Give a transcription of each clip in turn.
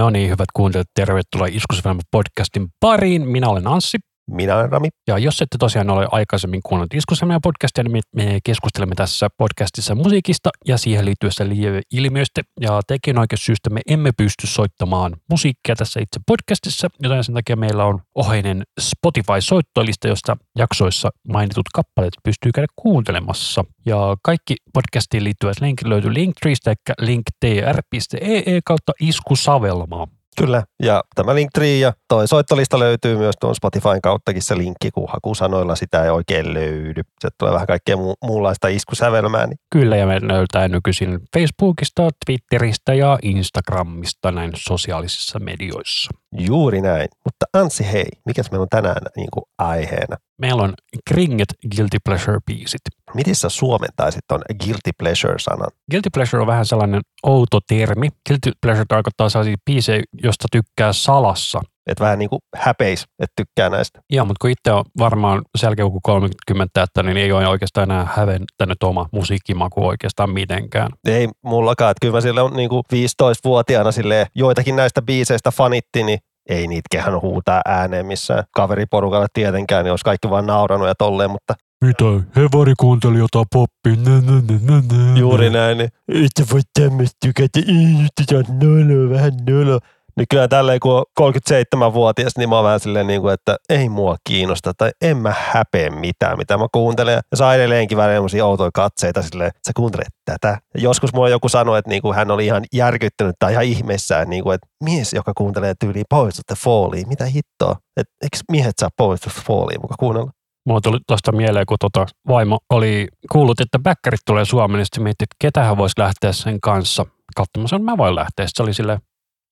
No niin, hyvät kuuntelijat, tervetuloa Iskusvelma podcastin pariin. Minä olen Anssi. Minä olen Rami. Ja jos ette tosiaan ole aikaisemmin kuunnellut Iskusvelma podcastia, niin me, me keskustelemme tässä podcastissa musiikista ja siihen liittyvästä ilmiöistä. Ja tekijänoikeussyystä me emme pysty soittamaan musiikkia tässä itse podcastissa, joten sen takia meillä on oheinen Spotify-soittolista, josta jaksoissa mainitut kappaleet pystyy käydä kuuntelemassa. Ja kaikki podcastiin liittyvät linkit löytyy Linktreestä, linktr.ee kautta iskusavelmaa. Kyllä, ja tämä Linktree ja toi soittolista löytyy myös tuon Spotifyn kauttakin se linkki, kun hakusanoilla sitä ei oikein löydy. Se tulee vähän kaikkea mu- muunlaista iskusävelmää. Niin. Kyllä, ja me löytää nykyisin Facebookista, Twitteristä ja Instagramista näin sosiaalisissa medioissa. Juuri näin. Mutta Anssi, hei, mikäs meillä on tänään niin kuin aiheena? Meillä on Kringet Guilty Pleasure-biisit. Miten sä suomentaisit ton guilty pleasure-sanan? Guilty pleasure on vähän sellainen outo termi. Guilty pleasure tarkoittaa sellaisia biisejä, josta tykkää salassa. Että vähän niin kuin häpeis, että tykkää näistä. Joo, mutta kun itse on varmaan selkeä joku 30 täyttä, niin ei ole oikeastaan enää häventänyt oma musiikkimaku oikeastaan mitenkään. Ei mullakaan, että kyllä mä sille on niin kuin 15-vuotiaana sille joitakin näistä biiseistä fanitti, niin ei niitä kehän huutaa ääneen missään kaveriporukalle tietenkään, niin olisi kaikki vaan nauranut ja tolleen, mutta mitä? Hevari kuunteli jotain poppia. Nä, nä, nä, nä, nä. juuri näin, niin et voi tämmöistä tykätä, nyt sä oot nolo, vähän nolo. Niin kyllä tälleen, kun on 37-vuotias, niin mä oon vähän silleen, niin kuin, että ei mua kiinnosta tai en mä häpeä mitään, mitä mä kuuntelen. Ja saa edelleenkin välillä semmoisia outoja katseita silleen, että sä kuuntelet tätä. Ja joskus mulla joku sanoi, että niin kuin hän oli ihan järkyttynyt tai ihan ihmeessään, niin kuin, että mies, joka kuuntelee tyyliin Poets of the Fallia, mitä hittoa? Että eikö miehet saa Poets of the Fallia mukaan kuunnella? Mulla tuli tuosta mieleen, kun tota vaimo oli kuullut, että bäkkärit tulee Suomeen, niin sitten mietti, että ketähän voisi lähteä sen kanssa katsomaan. Sanoin, mä voin lähteä. Sitten se oli silleen,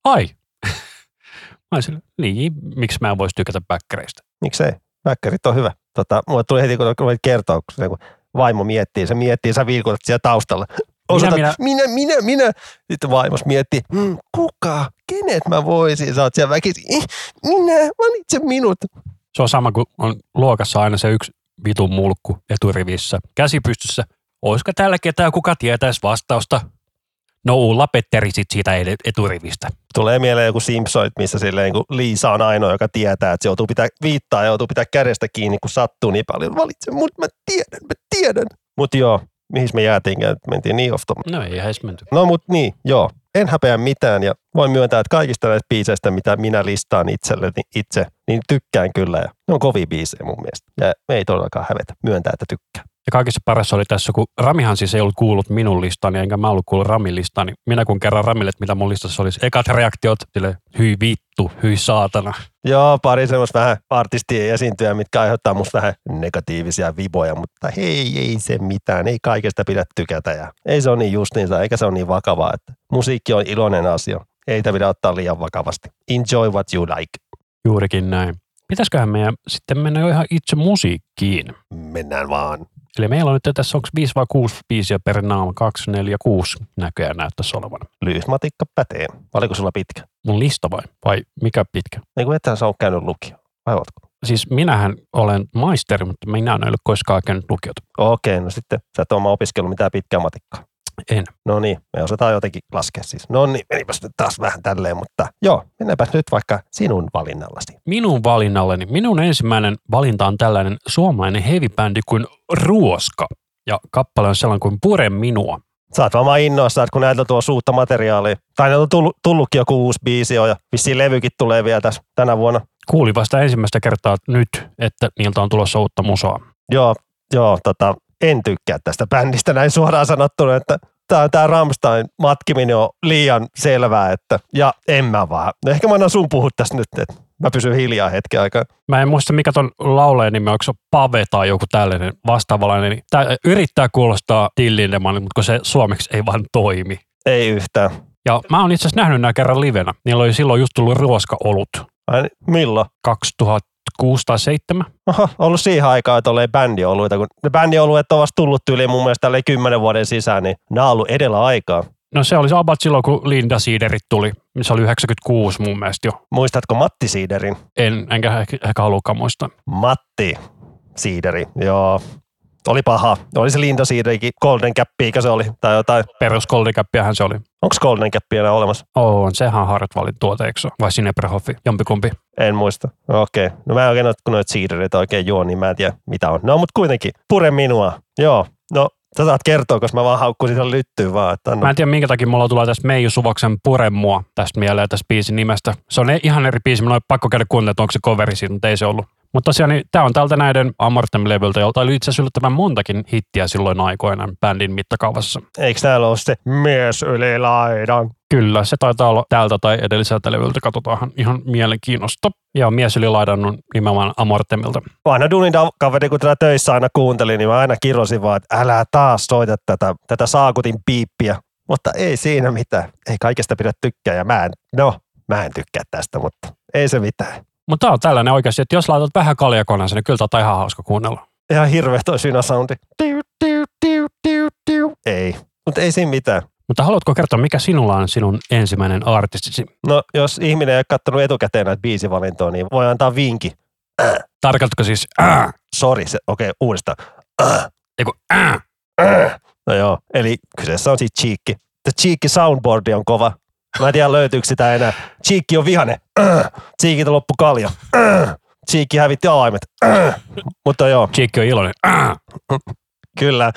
ai. mä olin silleen, niin, miksi mä en voisi tykätä bäkkäreistä? Miksei? Väkkärit on hyvä. Tota, mulle tuli heti, kun voit kertoa, kun, vaimo miettii, se miettii, sä viikutat siellä taustalla. Osoitat, minä, minä, minä, minä. Sitten vaimos miettii, mm, kuka, kenet mä voisin, sä oot siellä väkisin, "Ih, minä, valitse minut. Se on sama kuin on luokassa aina se yksi vitun mulkku eturivissä. Käsi pystyssä. Olisiko täällä ketään, kuka tietäisi vastausta? No Ulla Petteri sit siitä eturivistä. Tulee mieleen joku Simpsonit, missä silleen, kun Liisa on ainoa, joka tietää, että se joutuu pitää viittaa ja joutuu pitää kädestä kiinni, kun sattuu niin paljon. Valitse, mutta mä tiedän, mä tiedän. Mutta joo, mihin me jäätiinkään, että mentiin niin topic. No ei edes menty. No mut niin, joo. En häpeä mitään ja voin myöntää, että kaikista näistä biiseistä, mitä minä listaan itselleni itse, niin tykkään kyllä. Ja ne on kovia biisejä mun mielestä. Ja me ei todellakaan hävetä myöntää, että tykkää. Ja kaikissa parassa oli tässä, kun Ramihan siis ei ollut kuullut minun listani, enkä mä ollut kuullut Ramin listani. Minä kun kerran Ramille, että mitä mun listassa olisi. Ekat reaktiot, sille hyi vittu, hyi saatana. Joo, pari semmoista vähän artistia esiintyjä, mitkä aiheuttaa musta vähän negatiivisia viboja, mutta hei, ei se mitään, ei kaikesta pidä tykätä ja ei se ole niin justiinsa, eikä se ole niin vakavaa, että musiikki on iloinen asia. Ei sitä pidä ottaa liian vakavasti. Enjoy what you like. Juurikin näin. Pitäisiköhän meidän sitten mennä jo ihan itse musiikkiin? Mennään vaan. Eli meillä on nyt tässä, onko 5 vai 6 biisiä per naama? 2, 4, 6 näköjään näyttäisi olevan. Lyysmatikka pätee. Oliko sulla pitkä? Mun lista vai? Vai mikä pitkä? Niin kuin ethän sä ole käynyt lukio. Vai ootko? Siis minähän olen maisteri, mutta minä en ole koskaan käynyt lukiota. Okei, no sitten sä et ole opiskellut mitään pitkää matikkaa. En. No niin, me osataan jotenkin laskea siis. No niin, menipäs nyt taas vähän tälleen, mutta joo, mennäänpäs nyt vaikka sinun valinnallasi. Minun valinnalleni, minun ensimmäinen valinta on tällainen suomalainen heavy-bändi kuin Ruoska. Ja kappale on sellainen kuin Pure minua. Sä oot varmaan innoissa, että kun näiltä tuo uutta materiaalia. Tai näiltä on tullut, tullutkin joku uusi biisi jo, ja vissiin levykin tulee vielä tässä tänä vuonna. Kuulin vasta ensimmäistä kertaa nyt, että niiltä on tulossa uutta musoa. Joo, joo, tota, en tykkää tästä bändistä näin suoraan sanottuna, että tämä, tämä Ramstein matkiminen on liian selvää, että ja en mä vaan. No ehkä mä annan sun puhut tässä nyt, että mä pysyn hiljaa hetken aikaa. Mä en muista mikä ton lauleen nimi, onko se Pave tai joku tällainen vastaavalainen. Niin tämä yrittää kuulostaa Tillindemanille, mutta kun se suomeksi ei vaan toimi. Ei yhtään. Ja mä oon itse asiassa nähnyt nämä kerran livenä. Niillä oli silloin just tullut ruoskaolut. Ai, milloin? 2000 6 tai 7. Oho, ollut siihen aikaan, että oli bändioluita, kun ne bändioluet on vasta tullut tyyliin mun mielestä tälle 10 vuoden sisään, niin nämä on ollut edellä aikaa. No se oli Abat silloin, kun Linda Siiderit tuli. Se oli 96 mun mielestä jo. Muistatko Matti Siiderin? En, enkä ehkä, ehkä halukaan muistaa. Matti Siideri, joo. Oli paha. Oli se Linda Seedrikin Golden Cap, se oli, tai jotain. Perus Golden Capiahan se oli. Onko Golden Cap enää olemassa? Oo, on sehän Hartwallin tuote, eikö? Vai Sinebrehoffi, jompikumpi. En muista. Okei. Okay. No mä en oikein ole, kun noita Seedreitä oikein juo, niin mä en tiedä mitä on. No, mutta kuitenkin. Pure minua. Joo. No, Sä saat kertoa, koska mä vaan haukkusin sen lyttyyn vaan. Että Mä en tiedä, minkä takia mulla tulee tästä Meiju Suvoksen Pure mua tästä mieleen tästä biisin nimestä. Se on ihan eri biisi, mulla on pakko käydä kuuntelemaan, että onko se coveri siitä, mutta ei se ollut. Mutta tosiaan niin, tämä on täältä näiden Amortem-levyltä, jolta oli itse asiassa yllättävän montakin hittiä silloin aikoina bändin mittakaavassa. Eikö täällä ole se mies yli laidan? Kyllä, se taitaa olla täältä tai edelliseltä levyltä, katsotaan ihan mielenkiinnosta. Ja mies yli laidan on nimenomaan Amortemilta. Vanha duunin kaveri, kun tätä töissä aina kuuntelin, niin mä aina kirjoisin vaan, että älä taas soita tätä, tätä saakutin piippiä. Mutta ei siinä mitään. Ei kaikesta pidä tykkää ja mä en, no, mä en tykkää tästä, mutta ei se mitään. Mutta tää on tällainen oikeasti, että jos laitat vähän kaljakoneensa, niin kyllä tämä on ihan hauska kuunnella. Ihan hirveä toi synasoundi. Ei, mutta ei siinä mitään. Mutta haluatko kertoa, mikä sinulla on sinun ensimmäinen artistisi? No, jos ihminen ei ole katsonut etukäteen näitä biisivalintoja, niin voi antaa vinki. Äh. Tarkoitatko siis äh? Sori, okei, okay, uudestaan. Äh. Eiku äh. äh. No joo, eli kyseessä on siis Cheekki. The Cheekki soundboardi on kova. Mä en tiedä löytyykö sitä enää. Cheekki on vihane. Äh. Cheekiltä loppu kalja. Äh. Cheekki hävitti aimet. Äh. Mutta joo. Cheekki on iloinen. Kyllä.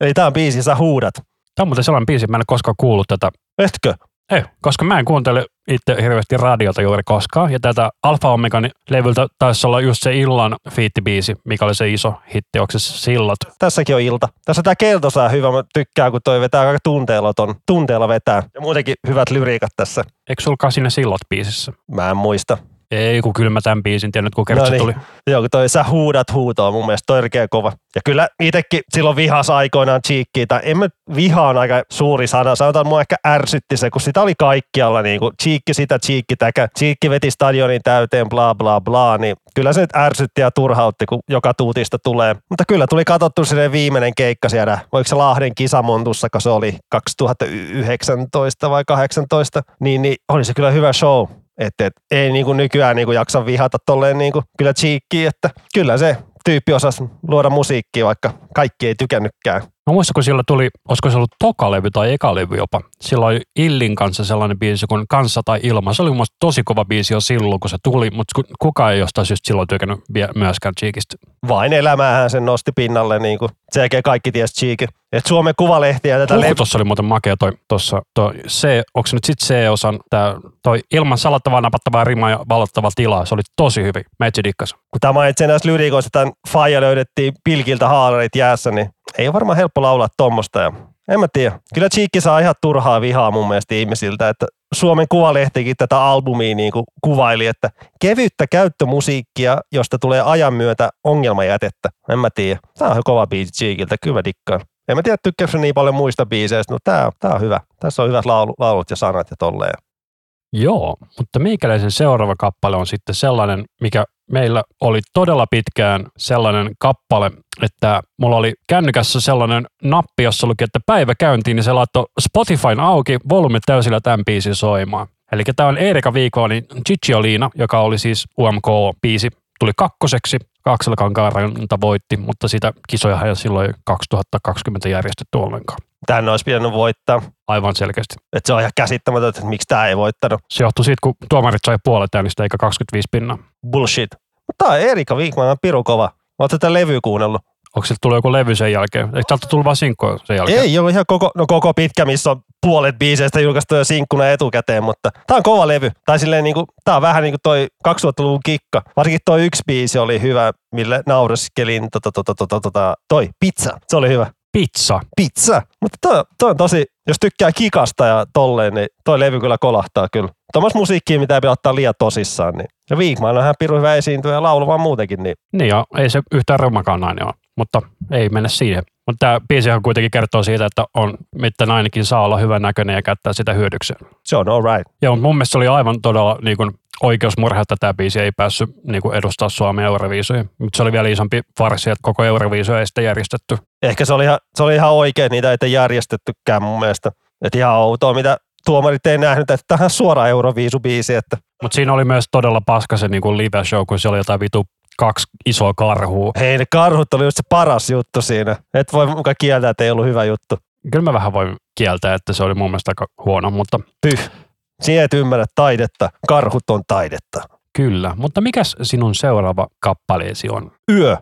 Eli tää on biisi, sä huudat. Tämä on muuten sellainen biisi, mä en ole koskaan kuullut tätä. Etkö? Ei, koska mä en kuuntele itse hirveästi radiota juuri koskaan. Ja tätä Alfa Omegan levyltä taisi olla just se illan fiittibiisi, mikä oli se iso hitti. Onko se sillat? Tässäkin on ilta. Tässä tämä keltosaa hyvä. Mä tykkään, kun toi vetää aika tunteellaton. Tunteella vetää. Ja muutenkin hyvät lyriikat tässä. Eikö sulkaa sinne sillat biisissä? Mä en muista. Ei, kun kyllä mä tämän biisin tiedän, kun kerran no niin. tuli. Joo, kun toi sä huudat huutoa mun mielestä toi kova. Ja kyllä itsekin silloin vihas aikoinaan cheekkiä, tai en mä vihaan aika suuri sana, sanotaan mua ehkä ärsytti se, kun sitä oli kaikkialla niin kuin cheekki sitä, cheekki täkä, cheekki veti stadionin täyteen, bla bla bla, niin kyllä se nyt ärsytti ja turhautti, kun joka tuutista tulee. Mutta kyllä tuli katsottu sinne viimeinen keikka siellä, voiko se Lahden kisamontussa, kun se oli 2019 vai 2018, niin, niin oli se kyllä hyvä show. Että et, ei niin kuin nykyään niin kuin jaksa vihata tolleen niin kuin kyllä cheekkiä, että kyllä se tyyppi osasi luoda musiikkia, vaikka kaikki ei tykännytkään. Mä muistan, kun sillä tuli, olisiko se ollut tokalevy tai ekalevy jopa. Sillä oli Illin kanssa sellainen biisi kuin Kanssa tai Ilma. Se oli mun tosi kova biisi jo silloin, kun se tuli, mutta kukaan ei jostain syystä silloin tykännyt myöskään Cheekistä. Vain elämäähän sen nosti pinnalle, niin kuin sen jälkeen kaikki ties Cheekin. Et Suomen Kuvalehti ja tätä... Uhu, tuossa oli muuten makea toi, tossa, toi C, onko se nyt sitten C-osan, tää, toi ilman salattavaa, napattavaa rimaa ja valottava tila, se oli tosi hyvin. Mä itse dikkasin. Kun tämä mainitsin näistä lyrikoista, tämän Faija löydettiin pilkiltä haalarit jäässä, niin ei ole varmaan helppo laulaa tuommoista. En mä tiedä. Kyllä Cheekki saa ihan turhaa vihaa mun mielestä ihmisiltä, että Suomen Kuvalehtikin tätä albumia niin kuin kuvaili, että kevyttä käyttömusiikkia, josta tulee ajan myötä ongelmajätettä. En mä tiedä. Tämä on kova biisi Cheekiltä, kyllä dikkaan. En mä tiedä, tykkääkö niin paljon muista biiseistä, mutta tää, tää on hyvä. Tässä on hyvät laulu, laulut ja sanat ja tolleen. Joo, mutta meikäläisen seuraava kappale on sitten sellainen, mikä meillä oli todella pitkään sellainen kappale, että mulla oli kännykässä sellainen nappi, jossa luki, että päivä käyntiin, niin se laittoi Spotifyn auki, volyymi täysillä tämän biisin soimaan. Eli tämä on Erika Viikvalin Cicciolina, joka oli siis UMK-biisi, tuli kakkoseksi. Aksel Kankaaranta voitti, mutta sitä kisoja ei silloin 2020 järjestetty ollenkaan. Tämän olisi pitänyt voittaa. Aivan selkeästi. Et se on ihan käsittämätöntä, että miksi tämä ei voittanut. Se johtui siitä, kun tuomarit sai puolet äänistä eikä 25 pinnaa. Bullshit. Mutta tämä on Erika Wigman on piru kova. Oletko tätä levyä kuunnellut? Onko se tullut joku levy sen jälkeen? Eikö täältä tullut vain sinkkoa sen jälkeen? Ei ole ihan koko, no koko pitkä, missä on puolet biiseistä julkaistu jo sinkkuna etukäteen, mutta tämä on kova levy. Tai silleen niin kuin, tämä on vähän niin kuin toi 2000-luvun kikka. Varsinkin toi yksi biisi oli hyvä, mille naureskelin tota, tota, tota, tota, toi pizza. Se oli hyvä. Pizza. Pizza. Mutta toi, toi on tosi, jos tykkää kikasta ja tolleen, niin toi levy kyllä kolahtaa kyllä. Tuommoista musiikkia, mitä ei pidä ottaa liian tosissaan. Niin. Ja Viikman on ihan pirun hyvä esiintyä ja laulu vaan muutenkin. Niin, niin ja ei se yhtään rummakaan nainen ole, mutta ei mennä siihen. Mutta tämä biisihan kuitenkin kertoo siitä, että on, että nainenkin saa olla hyvän näköinen ja käyttää sitä hyödykseen. Se on all right. Joo, mun mielestä se oli aivan todella niin kuin, oikeusmurha, että tämä biisi ei päässyt niin kuin, edustaa Suomen Euroviisuja. Mutta se oli vielä isompi farsi, että koko Euroviisuja ei sitten järjestetty. Ehkä se oli, ihan, se oli ihan oikein, niitä ei järjestettykään mun mielestä. Että ihan outoa, mitä tuomarit ei nähnyt, että tähän suora Euroviisubiisi. Että. Mutta siinä oli myös todella paska se niin live show, kun se oli jotain vitu kaksi isoa karhua. Hei, ne karhut oli just se paras juttu siinä. Et voi mukaan kieltää, että ei ollut hyvä juttu. Kyllä mä vähän voin kieltää, että se oli mun mielestä aika huono, mutta Pyh. Sinä et ymmärrä taidetta. Karhut on taidetta. kyllä. Mutta mikäs sinun seuraava kappaleesi on? Yö.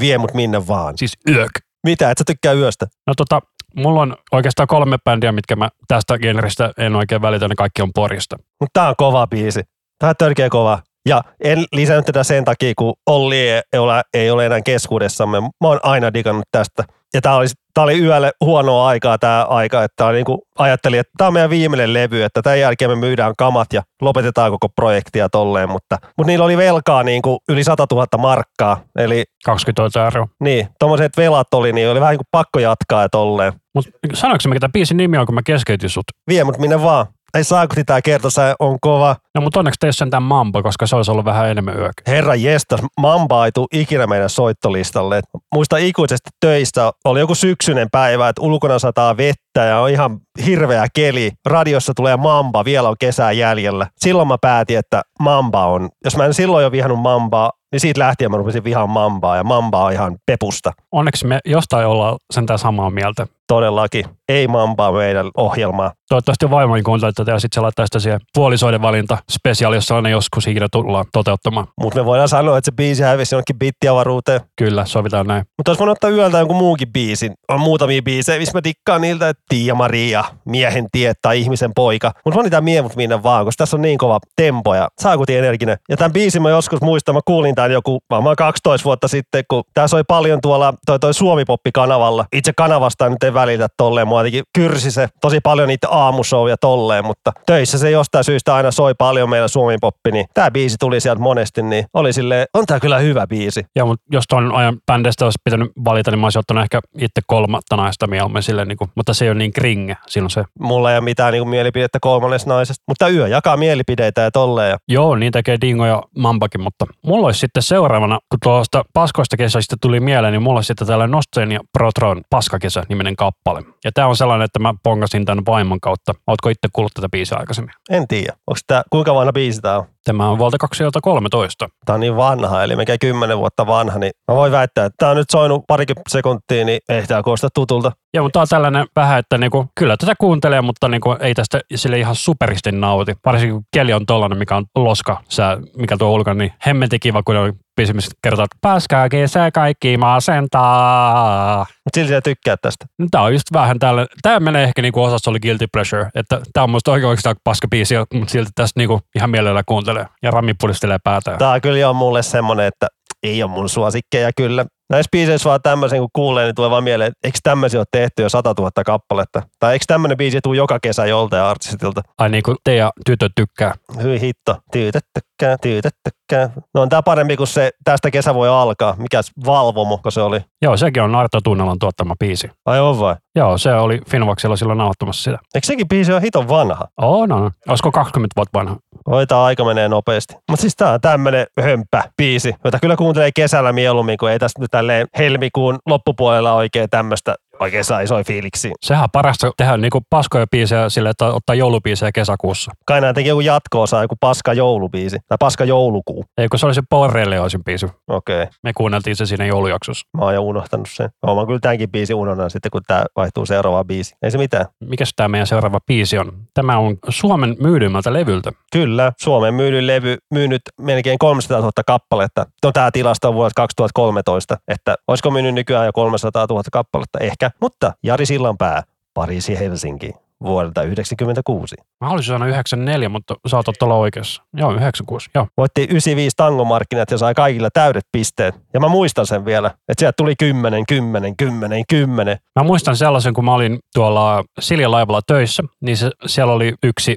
Vie mut minne vaan. Siis Yök. Mitä, et sä tykkää yöstä? No tota, mulla on oikeastaan kolme bändiä, mitkä mä tästä genrestä en oikein välitä, ne kaikki on Porista. Mutta tää on kova biisi. Tää on törkeä kova. Ja en lisännyt tätä sen takia, kun Olli ei ole, ei ole enää keskuudessamme. Mä oon aina digannut tästä. Ja tää oli, tää oli yölle huonoa aikaa tää aika, että tää niinku, ajattelin, että tää on meidän viimeinen levy, että tämän jälkeen me myydään kamat ja lopetetaan koko projektia tolleen, mutta, mutta niillä oli velkaa niinku yli 100 000 markkaa. Eli 20 euroa. niin, tommoset velat oli, niin oli vähän niin kuin pakko jatkaa ja tolleen. Mutta sanoinko mikä tämä biisin nimi on, kun mä keskeytin sut? Vie mut minne vaan. Ei saakuti tää kerta, se on kova. No mutta onneksi teissä sentään Mambo, koska se olisi ollut vähän enemmän yök. Herra jestas, Mamba ei tuu ikinä meidän soittolistalle. Muista ikuisesti töistä, oli joku syksyinen päivä, että ulkona sataa vettä ja on ihan hirveä keli. Radiossa tulee Mamba, vielä on kesää jäljellä. Silloin mä päätin, että Mamba on, jos mä en silloin jo vihannut Mambaa, niin siitä lähtien mä rupesin vihaan Mambaa ja Mamba on ihan pepusta. Onneksi me jostain ollaan sentään samaa mieltä. Todellakin. Ei Mambaa meidän ohjelmaa. Toivottavasti vaimoni kuuntelee tätä ja sitten se laittaa sitä siihen puolisoiden valinta spesiaali, jos sellainen joskus ikinä tullaan toteuttamaan. Mutta me voidaan sanoa, että se biisi hävisi jonnekin bittiavaruuteen. Kyllä, sovitaan näin. Mutta olisi voinut ottaa yöltä jonkun muukin biisin. On muutamia biisejä, missä mä tikkaan niiltä, että Tiia Maria, miehen tie tai ihmisen poika. Mutta mä niitä miemut minne vaan, koska tässä on niin kova tempo ja saakutin energinen. Ja tämän biisin mä joskus muistan, mä kuulin tämän joku varmaan 12 vuotta sitten, kun tämä soi paljon tuolla toi, toi Suomi-poppi-kanavalla. Itse kanavasta nyt ei välitä tolleen, mua jotenkin kyrsi se tosi paljon niitä aamushowja tolleen, mutta töissä se jostain syystä aina soi paljon meillä Suomi-poppi, niin tämä biisi tuli sieltä monesti, niin oli silleen, on tää kyllä hyvä biisi. Ja mutta jos tuon ajan bändeistä olisi pitänyt valita, niin mä olisin ottanut ehkä itse kolmatta naista mieluummin silleen, niin kuin, mutta se ei ole niin kringe. Silloin se, Mulla ei ole mitään niin mielipidettä kolmannes naisesta, mutta yö jakaa mielipideitä ja tolleen. Joo, niin tekee Dingo ja Mambakin, mutta mulla olisi sitten seuraavana, kun tuosta paskoista kesästä tuli mieleen, niin mulla olisi sitten tällainen Nosteen ja Protron Paskakesä niminen kappale. Ja tämä on sellainen, että mä pongasin tämän vaimon kautta. Ootko itse kuullut tätä biisiä aikaisemmin? en tiedä, onko tämä, kuinka vanha biisi tää on? Tämä on vuolta 2013. Tämä on niin vanha, eli mikä kymmenen vuotta vanha, niin mä voin väittää, että tämä on nyt soinut parikymmentä sekuntia, niin ei tämä kuulosta tutulta. Joo, mutta tämä on tällainen vähän, että niinku, kyllä tätä kuuntelee, mutta niinku, ei tästä sille ihan superisti nauti. Varsinkin kun keli on tollainen, mikä on loska, sää, mikä tuo ulkona, niin hemmetin kiva, kun on pisimistä kertaa, että paskaa kesä kaikki masentaa. Mutta silti sä tykkää tästä. Tämä on just vähän tällä, tämä menee ehkä niinku osassa oli guilty pleasure, että tämä on musta oikein oikeastaan paska biisi, mutta silti tästä niinku ihan mielellä kuuntelee ja Rami pudistelee päätä. Tämä on kyllä on mulle semmoinen, että ei ole mun suosikkeja kyllä. Näissä biiseissä vaan tämmöisen kun kuulee, niin tulee vaan mieleen, että eikö tämmöisiä ole tehty jo 100 000 kappaletta? Tai eikö tämmöinen biisi tule joka kesä joltain artistilta? Ai niin kuin te ja tytöt tykkää. Hyi hitto, tyytet tykkää, tyytet tykkää. No on tää parempi kuin se, tästä kesä voi alkaa. Mikäs Valvomo, kun se oli? Joo, sekin on Arto Tunnelan tuottama biisi. Ai on vai? Joo, se oli Finvaxilla silloin nauhoittamassa sitä. Eikö sekin biisi ole hiton vanha? No, no. Olisiko 20 vuotta vanha? Oi, tää aika menee nopeasti. Mutta siis tää on tämmönen hömpä biisi, jota kyllä kuuntelee kesällä mieluummin, kun ei tästä nyt tälleen helmikuun loppupuolella oikein tämmöistä oikein saa isoja fiiliksi. Sehän on parasta tehdä niinku paskoja biisejä sille, että ottaa joulubiisejä kesäkuussa. Kai näin teki joku jatko-osa, joku paska joulubiisi. Tai paska joulukuu. Eikö se oli se Power Leoisin biisi? Okei. Okay. Me kuunneltiin se siinä joulujaksossa. Mä oon jo unohtanut sen. Mä oon kyllä tämänkin biisi unohdan sitten, kun tää vaihtuu seuraavaan biisi. Ei se mitään. Mikäs tämä meidän seuraava biisi on? Tämä on Suomen myydymältä levyltä. Kyllä, Suomen myydyn levy myynyt melkein 300 000 kappaletta. No tämä tilasto on vuodelta 2013, että olisiko myynyt nykyään jo 300 000 kappaletta? Ehkä. Mutta Jari Sillanpää, Pariisi Helsinki, vuodelta 1996. Mä haluaisin sanoa 94, mutta saatat olla oikeassa. Joo, 96, joo. Voitti 95 tangomarkkinat ja sai kaikilla täydet pisteet. Ja mä muistan sen vielä, että sieltä tuli 10, 10, 10, 10. Mä muistan sellaisen, kun mä olin tuolla Siljan laivalla töissä, niin se, siellä oli yksi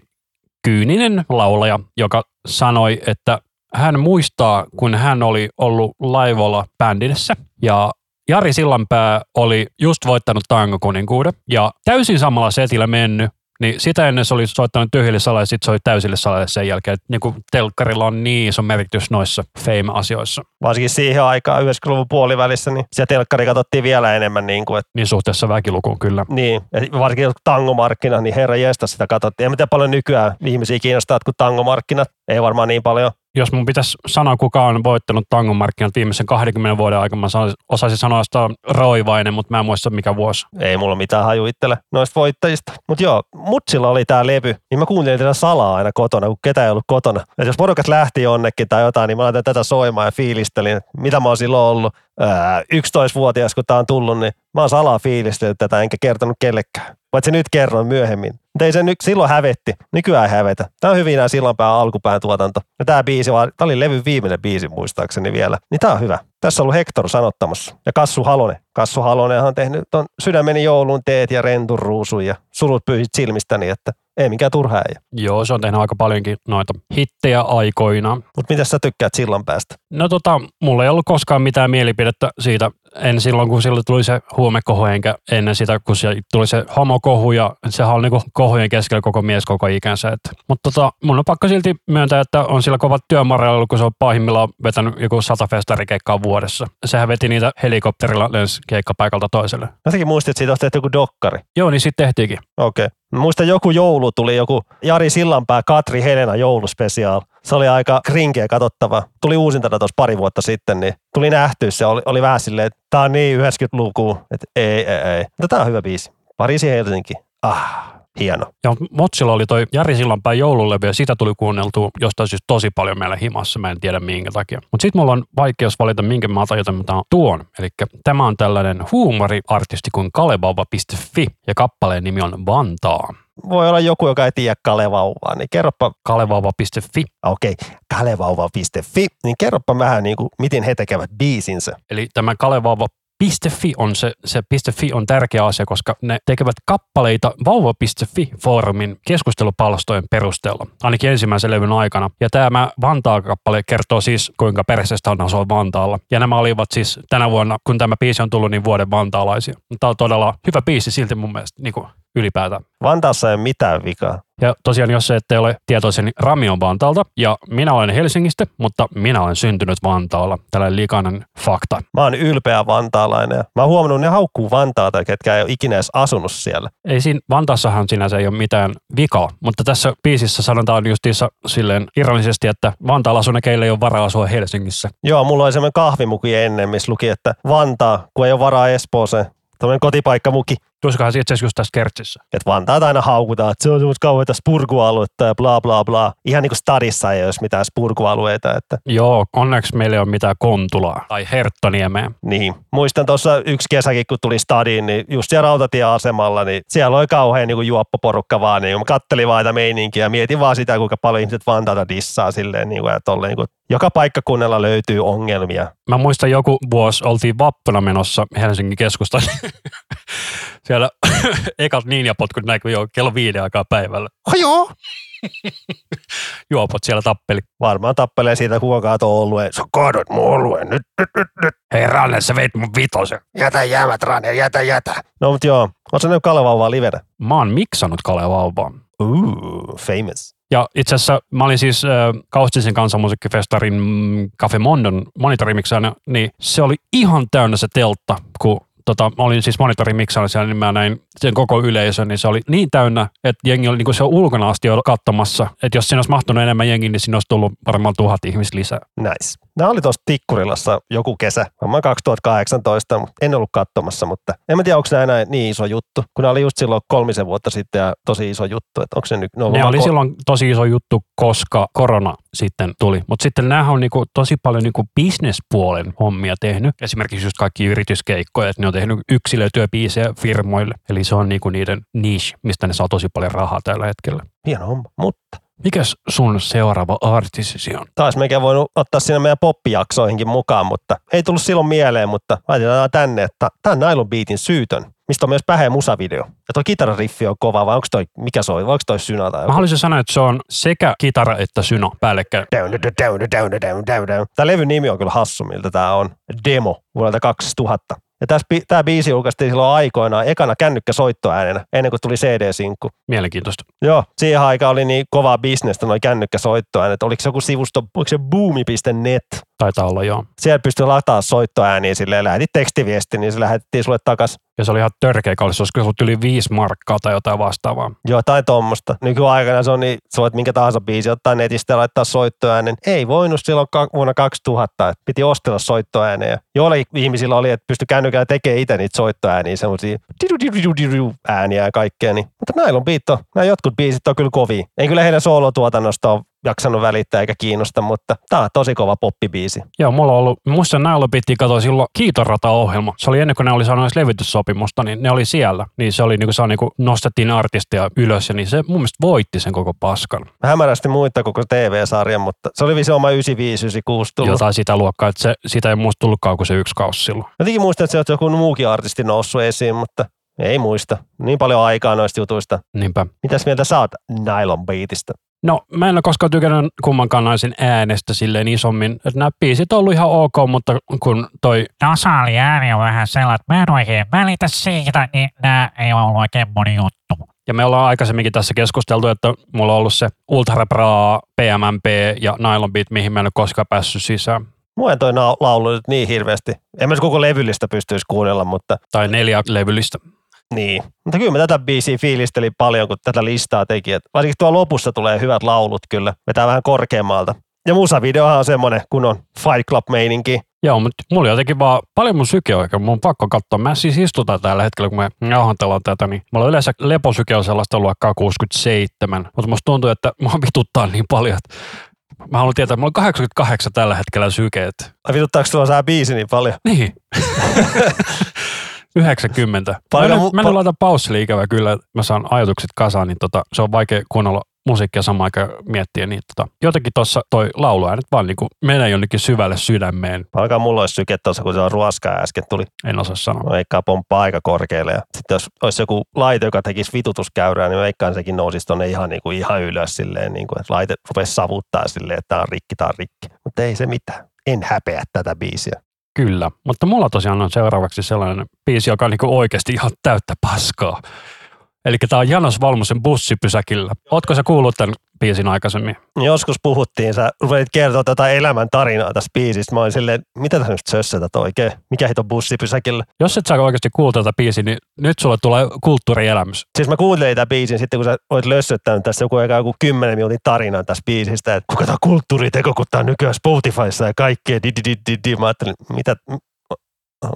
kyyninen laulaja, joka sanoi, että hän muistaa, kun hän oli ollut laivalla bändissä ja Jari Sillanpää oli just voittanut tangokuninkuuden ja täysin samalla setillä mennyt, niin sitä ennen se oli soittanut tyhjille salalle sitten se oli täysille salalle sen jälkeen. Että niin telkkarilla on niin iso merkitys noissa fame-asioissa. Varsinkin siihen aikaan 90-luvun puolivälissä, niin se telkkari katsottiin vielä enemmän. Niin, kuin, että, Niin suhteessa väkilukuun kyllä. niin ja varsinkin jotkut tangomarkkinat, niin herra jestä sitä katsottiin. En tiedä paljon nykyään ihmisiä kiinnostaa, kun tangomarkkinat ei varmaan niin paljon. Jos mun pitäisi sanoa, kuka on voittanut tangon markkinat viimeisen 20 vuoden aikana, mä osaisin sanoa, on Roivainen, mutta mä en muista mikä vuosi. Ei mulla mitään haju itselle noista voittajista. Mutta joo, mutsilla oli tää levy, niin mä kuuntelin tätä salaa aina kotona, kun ketään ei ollut kotona. Et jos porukat lähti jonnekin tai jotain, niin mä laitoin tätä soimaan ja fiilistelin, mitä mä oon silloin ollut. Ää, 11-vuotias, kun tää on tullut, niin mä oon salaa fiilistellyt tätä, enkä kertonut kellekään. Paitsi nyt kerron myöhemmin. Mutta ei se nyt silloin hävetti. Nykyään ei hävetä. Tää on hyvin nää sillanpään alkupään tuotanto. Ja tää biisi, tää oli levy viimeinen biisi muistaakseni vielä. Niin tää on hyvä. Tässä on ollut Hector sanottamassa. Ja Kassu Halonen. Kassu Halonenhan on tehnyt ton Sydämeni joulun teet ja rentun ruusun ja sulut pyyhit silmistäni, että ei mikään turha äijä. Joo, se on tehnyt aika paljonkin noita hittejä aikoina. Mutta mitä sä tykkäät sillanpäästä? No tota, mulla ei ollut koskaan mitään mielipidettä siitä, en silloin kun silloin tuli se huumekohu, enkä ennen sitä kun se tuli se homokohu ja sehän on niinku kohujen keskellä koko mies koko ikänsä. Et. Mutta tota, mun on pakko silti myöntää, että on sillä kovat työmarjalla ollut, kun se on pahimmillaan vetänyt joku sata festarikeikkaa vuodessa. Sehän veti niitä helikopterilla lens keikkapaikalta toiselle. Jotenkin muistit, että siitä olisi tehty joku dokkari. Joo, niin sitten tehtiinkin. Okei. Okay. Muista joku joulu tuli joku Jari Sillanpää Katri Helena jouluspesiaal. Se oli aika krinkeä katsottava. Tuli uusintana tuossa pari vuotta sitten, niin tuli nähty. Se oli, oli vähän silleen, että tää on niin 90-luku, että ei, ei, ei. Mutta tää on hyvä biisi. Pariisi Helsinki. Ah, hieno. Ja Motsilla oli toi Jari Sillanpään joululevy ja sitä tuli kuunneltua jostain syystä tosi paljon meillä himassa. Mä en tiedä minkä takia. Mutta sitten mulla on vaikeus valita minkä mä otan, joten mä tuon. Eli tämä on tällainen huumoriartisti kuin kalevauva.fi ja kappaleen nimi on Vantaa. Voi olla joku, joka ei tiedä Kalevauvaa, niin kerropa, Kalevauva.fi. okei, okay, kalevauva.fi, niin kerropa vähän niin kuin, miten he tekevät biisinsä. Eli tämä Kalevauva .fi on se, se .fi on tärkeä asia, koska ne tekevät kappaleita vauva.fi-foorumin keskustelupalstojen perusteella, ainakin ensimmäisen levyn aikana. Ja tämä Vantaa-kappale kertoo siis, kuinka perseestä on asua Vantaalla. Ja nämä olivat siis tänä vuonna, kun tämä biisi on tullut, niin vuoden vantaalaisia. Tämä on todella hyvä biisi silti mun mielestä niin kuin ylipäätään. Vantaassa ei ole mitään vikaa. Ja tosiaan, jos ette ole tietoisen, niin Rami on Vantaalta ja minä olen Helsingistä, mutta minä olen syntynyt Vantaalla. Tällainen likainen fakta. Mä oon ylpeä vantaalainen. ja Mä oon huomannut, ne haukkuu Vantaata, ketkä ei ole ikinä edes asunut siellä. Ei siinä, Vantaassahan sinänsä ei ole mitään vikaa, mutta tässä biisissä sanotaan justiinsa silleen irrallisesti, että Vantaalla asuu keillä ei ole varaa asua Helsingissä. Joo, mulla oli semmoinen kahvimuki ennen, missä luki, että Vantaa, kun ei ole varaa Espooseen. Tämmöinen kotipaikkamuki. Tulisikohan se itse asiassa just tässä kertsissä? Että Vantaata aina haukutaan, että se on semmoista kauheita spurkualuetta ja bla bla bla. Ihan niin kuin stadissa ei olisi mitään spurkualueita, että Joo, onneksi meillä ei ole mitään Kontulaa tai Herttoniemeä. niin. Muistan tuossa yksi kesäkin, kun tuli stadiin, niin just siellä rautatieasemalla, niin siellä oli kauhean niin kuin juoppoporukka vaan. Niin mä kattelin vaan tätä meininkiä ja mietin vaan sitä, kuinka paljon ihmiset Vantaata dissaa silleen, niin kuin, että tolleen, niin kuin, joka paikkakunnalla löytyy ongelmia. Mä muistan joku vuosi oltiin vappuna menossa Helsingin keskustaan. Siellä ekat ninjapotkut näkyy jo kello viiden aikaa päivällä. Oh, joo. Juopot siellä tappeli. Varmaan tappelee siitä, kuka kaatoo olueen. Sä kaadot mun olueen. Nyt, nyt, nyt, nyt. Hei Ranne, sä veit mun vitosen. Jätä jäämät, Rane, jätä, jätä. No mut joo, oot sä nyt Kalevauvaa livenä? Mä oon miksannut Kalevauvaa. Ooh, famous. Ja itse asiassa mä olin siis äh, Kaustisen kansanmusiikkifestarin Cafe Mondon monitorimiksana, niin se oli ihan täynnä se teltta, kun tota, mä olin siis monitorimiksana siellä, niin mä näin sen koko yleisön, niin se oli niin täynnä, että jengi oli niin kuin se ulkona asti jo katsomassa, että jos siinä olisi mahtunut enemmän jengi, niin siinä olisi tullut varmaan tuhat ihmistä lisää. Nice. Nämä oli tuossa Tikkurilassa joku kesä, varmaan 2018, mutta en ollut katsomassa, mutta en mä tiedä, onko nämä enää niin iso juttu, kun nämä oli just silloin kolmisen vuotta sitten ja tosi iso juttu, että onko se nyt... No, Ne varmaan oli ko- silloin tosi iso juttu, koska korona sitten tuli. Mutta sitten nämä on niinku tosi paljon niinku bisnespuolen hommia tehnyt. Esimerkiksi just kaikki yrityskeikkoja, että ne on tehnyt yksilötyöbiisejä firmoille. Eli se on niinku niiden niche, mistä ne saa tosi paljon rahaa tällä hetkellä. Hieno homma, mutta Mikäs sun seuraava artistisi on? taas mekin voinut ottaa sinne meidän poppijaksoihinkin mukaan, mutta ei tullut silloin mieleen, mutta laitetaan tänne, että tämä on Nylon Beatin syytön, mistä on myös päheä musavideo. Ja toi kitarariffi on kova, vai onko toi, mikä soi, vai onko toi syna tai Mä joku? haluaisin sanoa, että se on sekä kitara että syno päällekkäin. Down, down, down, down, down, down, down. Tämä levyn nimi on kyllä hassu, miltä tämä on. Demo vuodelta 2000. Ja tässä, tämä biisi julkaistiin silloin aikoinaan ekana kännykkäsoittoäänenä, ennen kuin tuli CD-sinkku. Mielenkiintoista. Joo, siihen aikaan oli niin kovaa bisnestä noin kännykkäsoittoäänet. Oliko se joku sivusto, oliko se boomi.net? Taitaa olla joo. Siellä pystyy lataa soittoääniä silleen, lähetit tekstiviesti, niin se lähetettiin sulle takas. Ja se oli ihan törkeä kallis, olisiko se ollut yli viisi markkaa tai jotain vastaavaa. Jotain tuommoista. Nykyaikana se on niin, sä voit minkä tahansa biisi ottaa netistä ja laittaa soittoäänen. Ei voinut silloin vuonna 2000, että piti ostella soittoäänejä. Joilla ihmisillä oli, että pystyi kännykällä tekemään itse niitä soittoääniä, semmoisia ääniä ja kaikkea. Niin. Mutta näillä on biitto. Nämä jotkut biisit on kyllä kovia. En kyllä heidän soolotuotannosta ole jaksanut välittää eikä kiinnosta, mutta tämä on tosi kova poppibiisi. Joo, mulla on ollut, musta näillä piti katsoa silloin Kiitorata-ohjelma. Se oli ennen kuin ne oli saanut edes levytyssopimusta, niin ne oli siellä. Niin se oli niin kuin, se niin kuin nostettiin artistia ylös ja niin se mun mielestä voitti sen koko paskan. Mä hämärästi muita koko TV-sarjan, mutta se oli oma 95-96 tullut. Jotain sitä luokkaa, että se, sitä ei muista tullutkaan kuin se yksi kausi silloin. Jotenkin muistan, että se on joku muukin artisti noussut esiin, mutta ei muista. Niin paljon aikaa noista jutuista. Niinpä. Mitäs mieltä oot Nylon Beatista? No, mä en ole koskaan tykännyt kummankaan naisen äänestä silleen isommin. Että nämä biisit on ollut ihan ok, mutta kun toi Nasaali ääni on vähän sellainen, että mä en oikein välitä siitä, niin nämä ei ole ollut oikein moni juttu. Ja me ollaan aikaisemminkin tässä keskusteltu, että mulla on ollut se Ultra Bra, PMMP ja Nylon Beat, mihin mä en ole koskaan päässyt sisään. Mua ei toi laulu nyt niin hirveästi. En mä koko levyllistä pystyisi kuunnella, mutta Tai neljä levyllistä. Niin. Mutta kyllä mä tätä biisiä fiilistelin paljon, kun tätä listaa teki. Et varsinkin tuo lopussa tulee hyvät laulut kyllä. Vetää vähän korkeammalta. Ja musavideohan on semmonen, kun on Fight Club-meininki. Joo, mutta mulla jotenkin vaan paljon mun syke oikein. Mun on pakko katsoa. Mä siis istutaan tällä hetkellä, kun me jauhantellaan tätä, niin mulla on yleensä leposyke on sellaista luokkaa 67. Mutta musta tuntuu, että mua vituttaa niin paljon, että mä haluan tietää, että mulla on 88 tällä hetkellä sykeet. Ai vituttaako tuolla sää biisi niin paljon? Niin. 90. Paljon mä, mu- nyt, mä pal- nyt laitan paussille ikävä kyllä, että mä saan ajatukset kasaan, niin tota, se on vaikea kuunnella musiikkia samaan aikaan miettiä, niin tota, jotenkin tuossa toi lauluäänet vaan niin menee jonnekin syvälle sydämeen, Alkaa mulla olisi syke tuossa, kun se on ruoskaa äsken tuli. en osaa sanoa. Mä veikkaan pomppaa aika korkealle. Ja sitten jos olisi joku laite, joka tekisi vitutuskäyrää, niin mä veikkaan sekin nousisi tonne ihan, niin kuin, ihan ylös silleen, niin kuin, että laite rupesi savuttaa silleen, että tää on rikki, tää on rikki. Mutta ei se mitään. En häpeä tätä biisiä. Kyllä, mutta mulla tosiaan on seuraavaksi sellainen biisi, joka on niin oikeasti ihan täyttä paskaa. Eli tämä on Janos Valmosen bussipysäkillä. Ootko sä kuullut tämän biisin aikaisemmin? Joskus puhuttiin, sä rupesit kertoa tätä elämän tarinaa tästä biisistä. Mä olin silleen, mitä tässä nyt sössätät oikein? Mikä hito bussipysäkillä? Jos et sä oikeasti kuullut tätä biisiä, niin nyt sulle tulee kulttuurielämys. Siis mä kuuntelin tätä biisin sitten, kun sä olit lössöttänyt tässä joku, eka joku 10 minuutin tarinan tästä biisistä, että kuka tämä kulttuuriteko, kun tää on nykyään Spotifyssa ja kaikkea. Di, di, di, di, di. Mä ajattelin, mitä,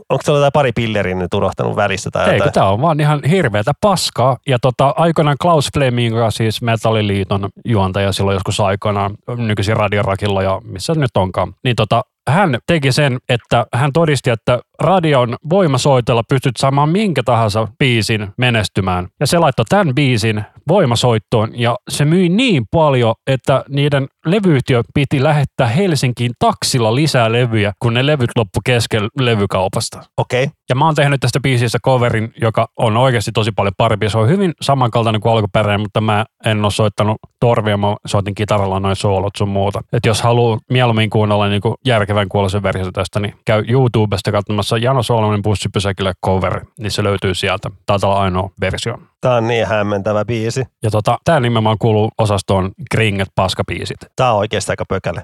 onko se jotain pari pillerin nyt unohtanut välissä tai Eikö, jotain? tämä on vaan ihan hirveätä paskaa. Ja tota, aikoinaan Klaus Fleming, siis Metalliliiton juontaja silloin joskus aikoinaan, nykyisin Radiorakilla ja missä se nyt onkaan, niin tota, hän teki sen, että hän todisti, että radion voimasoitolla pystyt saamaan minkä tahansa biisin menestymään. Ja se laittoi tämän biisin voimasoittoon ja se myi niin paljon, että niiden levyyhtiö piti lähettää Helsinkiin taksilla lisää levyjä, kun ne levyt loppu kesken levykaupasta. Okei. Okay. Ja mä oon tehnyt tästä biisistä coverin, joka on oikeasti tosi paljon parempi. Se on hyvin samankaltainen kuin alkuperäinen, mutta mä en ole soittanut torvia, mä soitin kitaralla noin soolot sun muuta. Et jos haluaa mieluummin kuunnella niin järkevän kuuloisen versio tästä, niin käy YouTubesta katsomassa Jano Solonen bussipysäkille cover, niin se löytyy sieltä. Taitaa olla ainoa versio. Tää on niin hämmentävä biisi. Ja tota, tää nimenomaan kuuluu osastoon Kringet paskabiisit. Tää on oikeasti aika pökäle.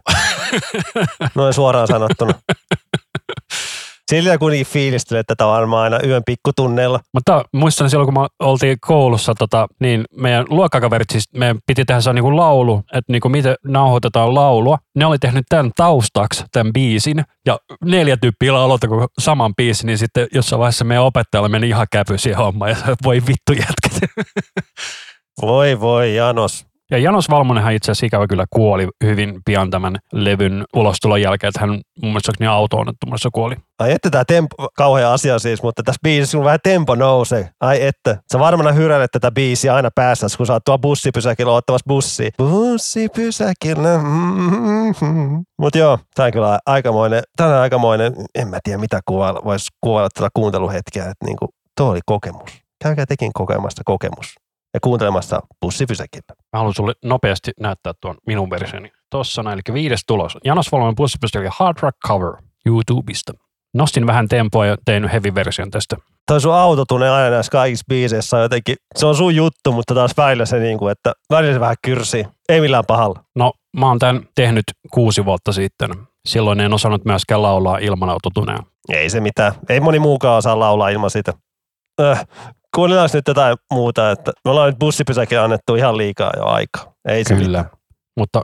Noin suoraan sanottuna. Sillä kuitenkin fiilistelee, että tätä varmaan aina yön pikkutunneilla. Mutta muistan silloin, kun me oltiin koulussa, tota, niin meidän luokkakaverit, siis meidän piti tehdä se niin laulu, että niin kuin miten nauhoitetaan laulua. Ne oli tehnyt tämän taustaksi, tämän biisin, ja neljä tyyppiä laulota koko saman biisin, niin sitten jossain vaiheessa meidän opettajalla meni ihan käpy siihen hommaan, ja voi vittu jätkät. Voi voi, Janos. Ja Janos Valmonenhan itse asiassa ikävä kyllä kuoli hyvin pian tämän levyn ulostulon jälkeen, että hän mun mielestä niin auto-onnettomuudessa kuoli. Ai että tää tempo, kauhea asia siis, mutta tässä biisissä kun vähän tempo nousee. Ai että. Sä varmana hyräilet tätä biisiä aina päässä, kun sä oot tuolla bussipysäkillä ottamassa bussia. Bussipysäkillä. Mm-hmm. Mut joo, tää on kyllä aikamoinen, tää on aikamoinen, en mä tiedä mitä kuvailla, vois kuvailla tätä kuunteluhetkeä, että niinku, tuo oli kokemus. Käykää tekin kokemasta kokemus ja kuuntelemassa bussipysäkillä. Mä haluan sulle nopeasti näyttää tuon minun versioni. Tossa näin, eli viides tulos. Janos Valmonen bussipysäkillä Hard Rock Cover YouTubesta. Nostin vähän tempoa ja tein heavy-version tästä. toi sun autotune aina näissä kaikissa biiseissä jotenkin, se on sun juttu, mutta taas välillä se niinku, että välillä se vähän kyrsii. Ei millään pahalla. No, mä oon tämän tehnyt kuusi vuotta sitten. Silloin en osannut myöskään laulaa ilman autotunea. Ei se mitään. Ei moni muukaan osaa laulaa ilman sitä. Äh, kuunnellaan nyt jotain muuta, että me ollaan nyt bussipysäkin annettu ihan liikaa jo aikaa. Ei se Kyllä. mitään. Mutta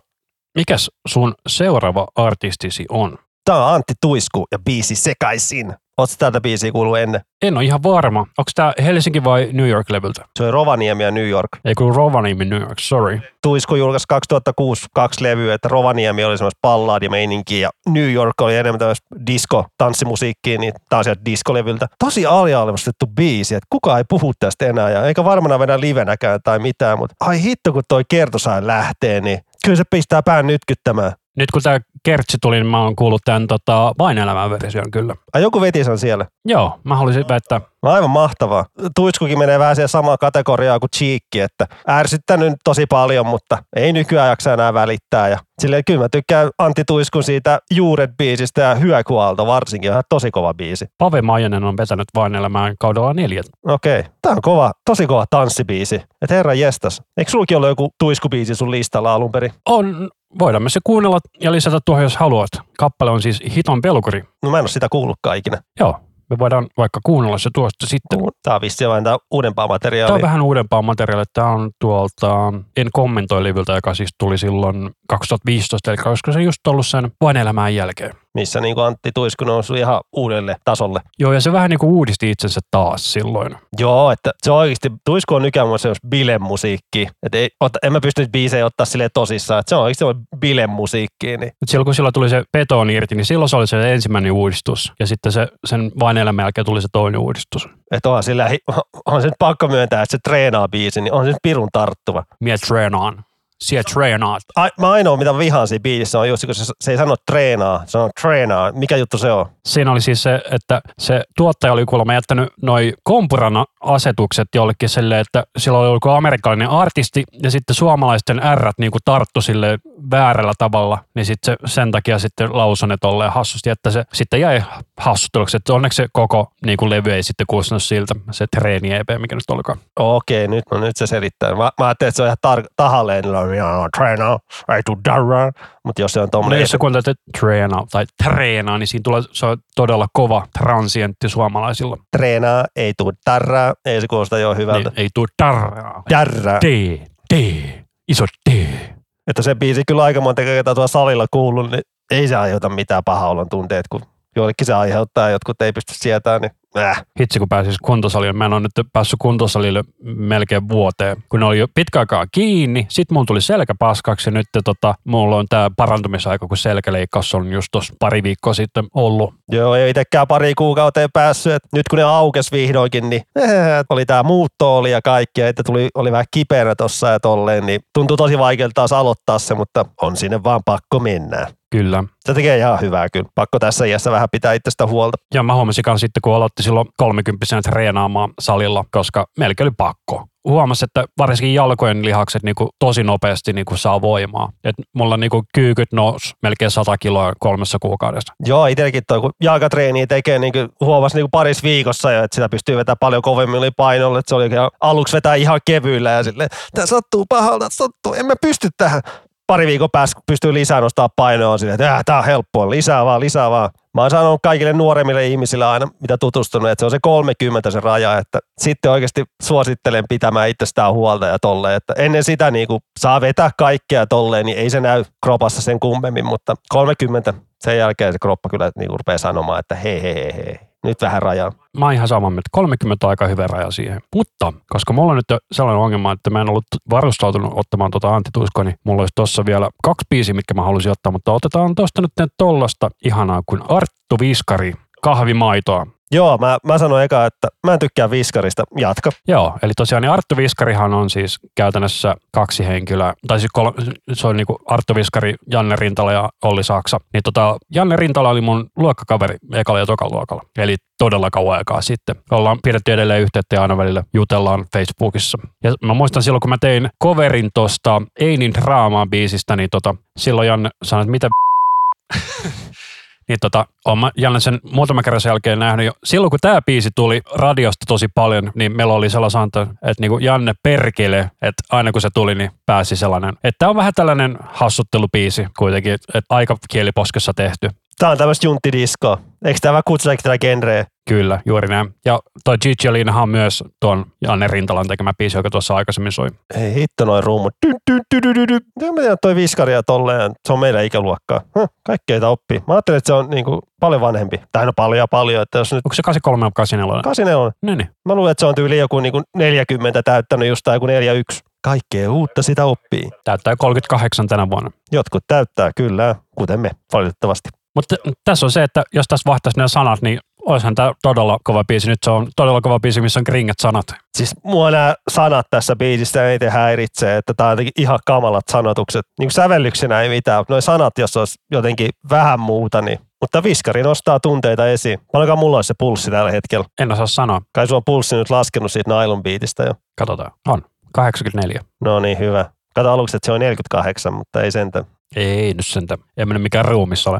mikäs sun seuraava artistisi on? Tämä on Antti Tuisku ja biisi Sekaisin. Oletko täältä biisiä kuullut ennen? En ole ihan varma. Onko tämä Helsinki vai New York-levyltä? Se oli Rovaniemi ja New York. Ei kun Rovaniemi New York, sorry. Tuisku julkaisi 2006 kaksi levyä, että Rovaniemi oli semmoista palladimeininkiä ja New York oli enemmän tämmöistä disco, tanssimusiikkia, niin taas sieltä diskolevyltä. Tosi aliarvostettu biisi, että kukaan ei puhu tästä enää ja eikä varmana vedä livenäkään tai mitään, mutta ai hitto kun toi kertosain lähtee, niin kyllä se pistää pään nytkyttämään. Nyt kun tämä kertsi tuli, niin mä oon kuullut tämän tota, vain elämän version kyllä. Ai joku veti sen siellä. Joo, mä haluaisin väittää. No aivan mahtavaa. Tuiskukin menee vähän siihen samaan kategoriaan kuin Cheekki, että ärsyttänyt tosi paljon, mutta ei nykyään jaksa enää välittää. Ja silleen kyllä mä tykkään Antti Tuiskun siitä Juuret-biisistä ja Hyökualta varsinkin. Ihan tosi kova biisi. Pave Maijanen on vetänyt vain elämään kaudella neljä. Okei. Tää on kova, tosi kova tanssibiisi. Et herra jestas. Eikö sulki ollut joku Tuisku-biisi sun listalla alun perin? On, voidaan me se kuunnella ja lisätä tuohon, jos haluat. Kappale on siis Hiton pelkuri. No mä en ole sitä kuullutkaan ikinä. Joo, me voidaan vaikka kuunnella se tuosta sitten. Tää on vissiin vain tää uudempaa Tämä materiaalia. on vähän uudempaa materiaalia. Tämä on tuolta En kommentoi levyltä, joka siis tuli silloin 2015, eli olisiko se just ollut sen vain elämään jälkeen. Missä niin Antti Tuisku nousi ihan uudelle tasolle. Joo, ja se vähän niin kuin uudisti itsensä taas silloin. Joo, että se oikeasti, Tuisku on nykyään semmoista bilemusiikki. Että ei, ot, en mä pysty biisejä ottaa silleen tosissaan, että se on oikeasti bilemusiikki. Niin. Silloin kun sillä tuli se betoni irti, niin silloin se oli se ensimmäinen uudistus. Ja sitten se, sen vain elämän jälkeen tuli se toinen uudistus. Että onhan sillä, on se nyt pakko myöntää, että se treenaa biisin, niin on se nyt pirun tarttuva. Mie treenaan. Sie treenaat. A, mä ainoa, mitä vihaan siinä biisissä on just, kun se, se ei sano treenaa, se on treenaa. Mikä juttu se on? Siinä oli siis se, että se tuottaja oli kuulemma jättänyt noi kompurana asetukset jollekin sille, että sillä oli joku amerikkalainen artisti ja sitten suomalaisten R niin kuin tarttu sille väärällä tavalla, niin sitten se, sen takia sitten lausun, että tolleen hassusti, että se sitten jäi hassutteluksi, että onneksi se koko niin kuin levy ei sitten kuulostanut siltä, se treeni EP, mikä nyt olikaan. Okei, nyt, no nyt se selittää. Mä, mä ajattelin, että se on ihan tar- tahalleen, on ihan treenaa, ei tuu darraa. Mutta jos se on No, tommonen, jos sä kuuntelet että treenaa tai treenaa, niin siinä tulee, se on todella kova transientti suomalaisilla. treenaa, ei tuu darraa, ei se kuulosta jo hyvältä. Niin, ei tuu tarraa. Darraa. D, D, iso D. Että se biisi kyllä aika monta kertaa tuolla salilla kuullut, niin ei se aiheuta mitään pahaa olon tunteet, kun joillekin se aiheuttaa, jotkut ei pysty sietämään, niin äh. Hitsi kun pääsis kuntosalille. Mä en ole nyt päässyt kuntosalille melkein vuoteen, kun ne oli jo pitkä aikaa kiinni. Sitten mulla tuli selkä paskaksi ja nyt tota, mulla on tämä parantumisaika, kun selkäleikkaus on just tuossa pari viikkoa sitten ollut. Joo, ei itsekään pari kuukauteen päässyt. Et nyt kun ne aukes vihdoinkin, niin äh, oli tämä muutto oli ja kaikkea, että tuli, oli vähän kipeänä tossa ja tolleen, niin tuntuu tosi vaikealta taas aloittaa se, mutta on sinne vaan pakko mennä. Kyllä. Se tekee ihan hyvää kyllä. Pakko tässä iässä vähän pitää itsestä huolta. Ja mä huomasin kanssa sitten, kun aloitti silloin 30 treenaamaan salilla, koska melkein oli pakko. Huomasin, että varsinkin jalkojen lihakset niin kuin tosi nopeasti niin kuin saa voimaa. Et mulla niin kuin kyykyt nousi melkein 100 kiloa kolmessa kuukaudessa. Joo, itsellekin toi, kun jalkatreeniä tekee, niin kuin huomasi niin kuin parissa viikossa jo, että sitä pystyy vetämään paljon kovemmin yli painolle. Että se oli aluksi vetää ihan kevyillä ja silleen, tämä sattuu pahalta, sattuu, en mä pysty tähän. Pari viikon päästä pystyy lisää nostaa painoa silleen, että äh, tää on helppoa, lisää vaan, lisää vaan. Mä oon sanonut kaikille nuoremmille ihmisille aina, mitä tutustunut, että se on se 30 se raja, että sitten oikeasti suosittelen pitämään itsestään huolta ja tolleen, että ennen sitä niin kuin saa vetää kaikkea tolleen, niin ei se näy kropassa sen kummemmin, mutta 30 sen jälkeen se kroppa kyllä niin rupeaa sanomaan, että hei, hei, hei, hei, nyt vähän rajaa. Mä oon ihan samaa mieltä. 30 on aika hyvä raja siihen. Mutta koska mulla on nyt sellainen ongelma, että mä en ollut varustautunut ottamaan tuota antituiskoa, niin mulla olisi tossa vielä kaksi biisiä, mitkä mä haluaisin ottaa, mutta otetaan tosta nyt tollasta ihanaa kuin Arttu Viskari, kahvimaitoa. Joo, mä, mä sanoin eka, että mä en tykkää viskarista. Jatka. Joo, eli tosiaan niin Arttu Viskarihan on siis käytännössä kaksi henkilöä, tai siis kol, se on niin Arttu Viskari, Janne Rintala ja Olli Saksa. Niin tota, Janne Rintala oli mun luokkakaveri ekalla ja tokalla luokalla, eli todella kauan aikaa sitten. Ollaan pidetty edelleen yhteyttä ja aina välillä jutellaan Facebookissa. Ja mä muistan silloin, kun mä tein coverin tosta Einin draamaa biisistä, niin tota, silloin Janne sanoi, että mitä niin tota, mä Janne sen muutaman kerran sen jälkeen nähnyt jo. Silloin kun tämä biisi tuli radiosta tosi paljon, niin meillä oli sellainen sanonta, että niinku Janne perkele, että aina kun se tuli, niin pääsi sellainen. Että tämä on vähän tällainen hassuttelubiisi kuitenkin, että aika kieliposkessa tehty. Tää on tämmöistä junttidiskoa. Eikö tämä kutsua tätä genreä? Kyllä, juuri näin. Ja toi Gigi Alinahan on myös tuon Janne Rintalan tekemä biisi, joka tuossa aikaisemmin soi. Ei hitto noin ruumut. Mä tiedä, toi viskari ja tolleen, se on meidän ikäluokkaa. Huh, kaikkea oppii. Mä ajattelin, että se on niinku paljon vanhempi. Tai no paljon ja paljon, että jos nyt Onko se 83 vai 84? 84, Niin, niin. mä luulen, että se on tyyli joku niinku 40 täyttänyt just tai joku 41. Kaikkea uutta sitä oppii. Täyttää 38 tänä vuonna. Jotkut täyttää, kyllä, kuten me, valitettavasti. Mutta tässä on se, että jos tässä vaihtaisi nämä sanat, niin olisihan tämä todella kova biisi. Nyt se on todella kova biisi, missä on kringet sanat. Siis mua nämä sanat tässä biisissä eniten häiritsee, että tää on jotenkin ihan kamalat sanotukset. Niin kuin sävellyksenä ei mitään, mutta noi sanat, jos olisi jotenkin vähän muuta, niin mutta viskari nostaa tunteita esiin. Paljonkaan mulla olisi se pulssi tällä hetkellä. En osaa sanoa. Kai sulla on pulssi nyt laskenut siitä nylon beatistä jo. Katsotaan. On. 84. No niin, hyvä. Kato aluksi, että se on 48, mutta ei sentään. Ei nyt sentä. Ei mennyt mikään ruumissa ole.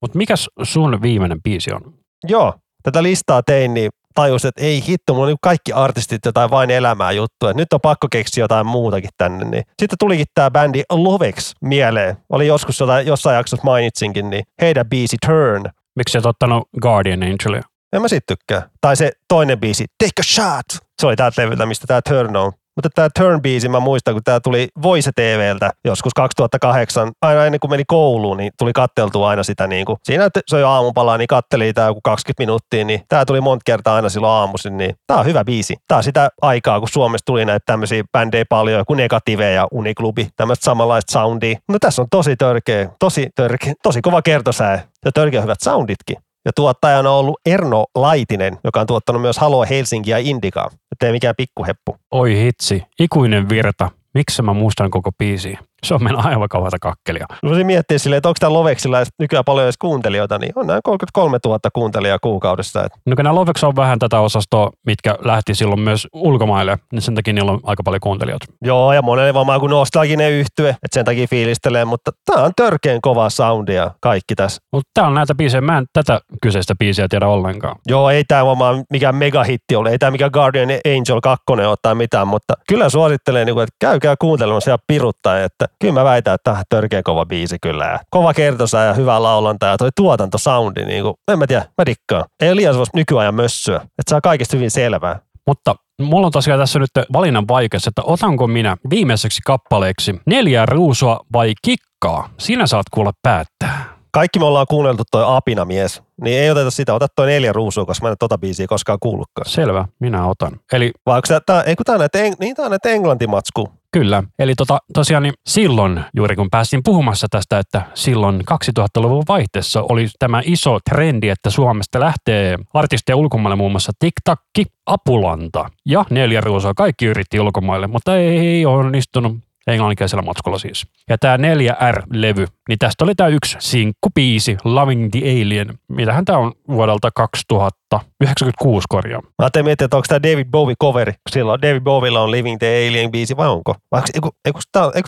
Mutta mikäs sun viimeinen biisi on? Joo, tätä listaa tein, niin tajusin, että ei hitto, mulla on niin kaikki artistit jotain vain elämää juttuja. Nyt on pakko keksiä jotain muutakin tänne. Niin. Sitten tulikin tämä bändi Lovex mieleen. Oli joskus jotain, jossain jaksossa mainitsinkin, niin heidän biisi Turn. Miksi et ottanut Guardian Angelia? En mä sit tykkää. Tai se toinen biisi, Take a Shot. Se oli tältä levyltä, mistä tämä Turn on. Mutta tämä Turn-biisi, mä muistan, kun tämä tuli Voice TVltä joskus 2008, aina ennen kuin meni kouluun, niin tuli katteltua aina sitä niin kuin, siinä että se jo aamupalaa, niin katteli tämä joku 20 minuuttia, niin tämä tuli monta kertaa aina silloin aamuisin, niin tämä on hyvä biisi. Tämä on sitä aikaa, kun Suomessa tuli näitä tämmöisiä bändejä paljon, kuin Negative ja Uniklubi, tämmöistä samanlaista soundia. No tässä on tosi törkeä, tosi törkeä, tosi kova kertosää ja törkeä hyvät sounditkin. Ja tuottajana on ollut Erno Laitinen, joka on tuottanut myös Halo Helsinki ja Indikaa. Että ei mikään pikkuheppu. Oi hitsi. Ikuinen virta. Miksi mä muistan koko biisiä? Se on meillä aivan kauheata kakkelia. Voisin miettiä silleen, että onko tämä Loveksilla nykyään paljon edes kuuntelijoita, niin on näin 33 000 kuuntelijaa kuukaudessa. Että No nämä Lovex on vähän tätä osastoa, mitkä lähti silloin myös ulkomaille, niin sen takia niillä on aika paljon kuuntelijoita. joo, ja monelle varmaan kun nostalginen yhtye, että sen takia fiilistelee, mutta tämä on törkeen kovaa soundia kaikki tässä. Mutta tää on näitä biisejä, mä en tätä kyseistä biisiä tiedä ollenkaan. Joo, ei tämä varmaan mikään megahitti ole, ei tämä mikään Guardian Angel 2 ole tai mitään, mutta kyllä suosittelen, niin kuin, että käykää kuuntelemassa ja piruttaa, että kyllä mä väitän, että tämä törkeä kova biisi kyllä. Ja kova kertosa ja hyvä laulanta ja toi tuotantosoundi, niin kuin, en mä tiedä, mä dikkaan. Ei ole liian sellaista nykyajan mössöä, että saa kaikesta hyvin selvää. Mutta mulla on tosiaan tässä nyt valinnan vaikeus, että otanko minä viimeiseksi kappaleeksi neljä ruusua vai kikkaa? Sinä saat kuulla päättää. Kaikki me ollaan kuunneltu toi Apina mies, niin ei oteta sitä, ota toi neljä ruusua, koska mä en tota biisiä koskaan kuullutkaan. Selvä, minä otan. Eli Vai onko tää, tää, ei kun tää on näitä, niin tää on näitä englantimatsku. Kyllä. Eli tota, tosiaan niin silloin, juuri kun päästiin puhumassa tästä, että silloin 2000-luvun vaihteessa oli tämä iso trendi, että Suomesta lähtee artisteja ulkomaille muun muassa TikTakki, Apulanta ja Neljä Ruusua. Kaikki yritti ulkomaille, mutta ei onnistunut englanninkielisellä matskulla siis. Ja tämä 4R-levy, niin tästä oli tämä yksi sinkkupiisi, Loving the Alien. Mitähän tämä on vuodelta 2096 korjaa. Mä ajattelin miettiä, että onko tämä David Bowie coveri, silloin David Bowiella on Living the Alien biisi vai onko? Vai onko, eikö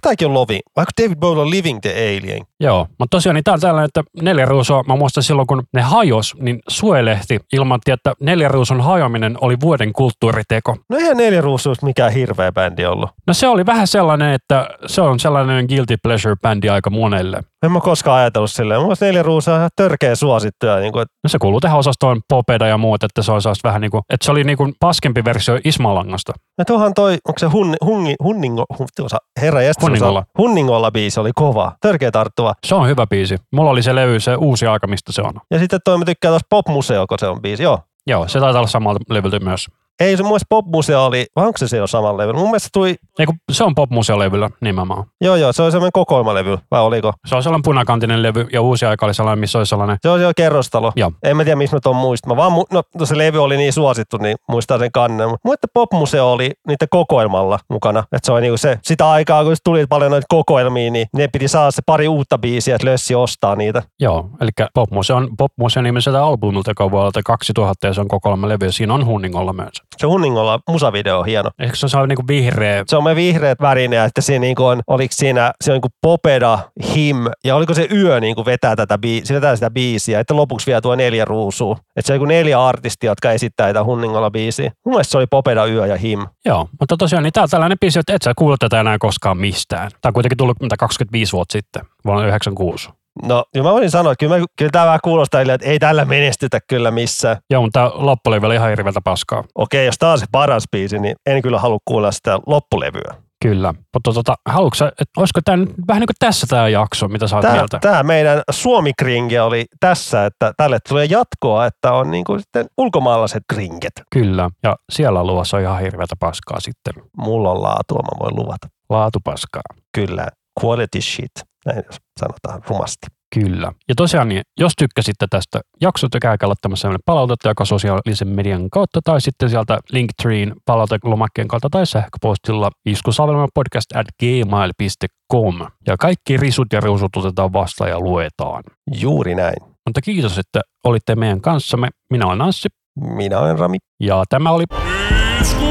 tämäkin on Lovi? Vai onko David Bowie on Living the Alien? Joo, mutta tosiaan niin tämä on tällainen, että neljä ruusua, mä muistan silloin kun ne hajos, niin Suelehti ilmoitti, että neljä ruusun hajoaminen oli vuoden kulttuuriteko. No eihän neljä ruusuus mikään hirveä bändi ollut. No se oli vähän sellainen, että se on sellainen guilty pleasure bändi aika monelle. En mä koskaan ajatellut silleen. Mun mielestä neljä ruusaa on ihan törkeä suosittuja. Niin kuin, että No se kuuluu tähän osastoon popeda ja muut, että se on sellaista vähän niin kuin, että se oli niin kuin paskempi versio Ismalangasta. Ja tuohan toi, onko se hun, hungi, hunningo, hun, tuossa, herra jästä, Hunningolla. Hunningolla biisi oli kova, törkeä tarttuva. Se on hyvä biisi. Mulla oli se levy, se uusi aika, mistä se on. Ja sitten toi mä tykkään tuossa Popmuseo, kun se on biisi, joo. Joo, se taitaa olla samalta levyltä myös. Ei se mun mielestä Popmuseo oli, vai onko se se jo samalla levyllä? Mun mielestä se tuli, Ei kun se on popmuseolevyllä nimenomaan. joo joo, se oli semmoinen kokoelmalevy, vai oliko? Se on sellainen punakantinen levy ja uusi aika oli sellainen, missä oli sellainen Se on jo kerrostalo. Joo. En mä tiedä, mistä mä ton muistan. Mä vaan, mu- no, no, se levy oli niin suosittu, niin muistaa sen kannen. Mutta Popmuseo oli niiden kokoelmalla mukana. Että se oli niinku se, sitä aikaa, kun tuli paljon noita kokoelmia, niin ne piti saada se pari uutta biisiä, että lössi ostaa niitä. Joo, eli Popmuseo on Popmuseo nimiseltä albumilta, joka on vuodelta 2000 ja se on kokoelma levy ja siinä on Hunningolla myös. Se Hunningolla musavideo on hieno. Eikö se ole niinku vihreä? Se on me vihreät värinen ja että siinä niinku on, oliko siinä, se on niinku Popeda, Him ja oliko se Yö niinku vetää tätä biisiä, vetää sitä biisiä, että lopuksi vielä tuo neljä ruusua. Että se on niinku neljä artistia, jotka esittää tätä Hunningolla biisiä. Mun mielestä se oli Popeda, Yö ja Him. Joo, mutta tosiaan niin tää on tällainen biisi, että et sä kuule tätä enää koskaan mistään. Tää on kuitenkin tullut mitä 25 vuotta sitten, vuonna 96. No, ja mä voisin sanoa, että kyllä, mä, kyllä tämä vähän kuulostaa, että ei tällä menestytä kyllä missään. Joo, mutta tää loppu oli ihan hirveältä paskaa. Okei, jos taas se paras biisi, niin en kyllä halua kuulla sitä loppulevyä. Kyllä. Mutta tota, haluatko sä, että olisiko tämä nyt vähän niin kuin tässä tämä jakso, mitä sä oot Tämä, mieltä? tämä meidän Suomi-kringi oli tässä, että tälle tulee jatkoa, että on niin kuin sitten ulkomaalaiset kringet. Kyllä. Ja siellä on luvassa ihan hirveältä paskaa sitten. Mulla on laatua, mä voin luvata. Laatupaskaa. Kyllä, quality shit, näin jos sanotaan rumasti. Kyllä. Ja tosiaan, niin, jos tykkäsitte tästä jaksosta, käykää laittamassa sellainen palautetta joko sosiaalisen median kautta tai sitten sieltä Linktreen palautelomakkeen kautta tai sähköpostilla iskusavelmapodcast at gmail.com. Ja kaikki risut ja riusut otetaan vastaan ja luetaan. Juuri näin. Mutta kiitos, että olitte meidän kanssamme. Minä olen Anssi Minä olen Rami. ja tämä oli Isku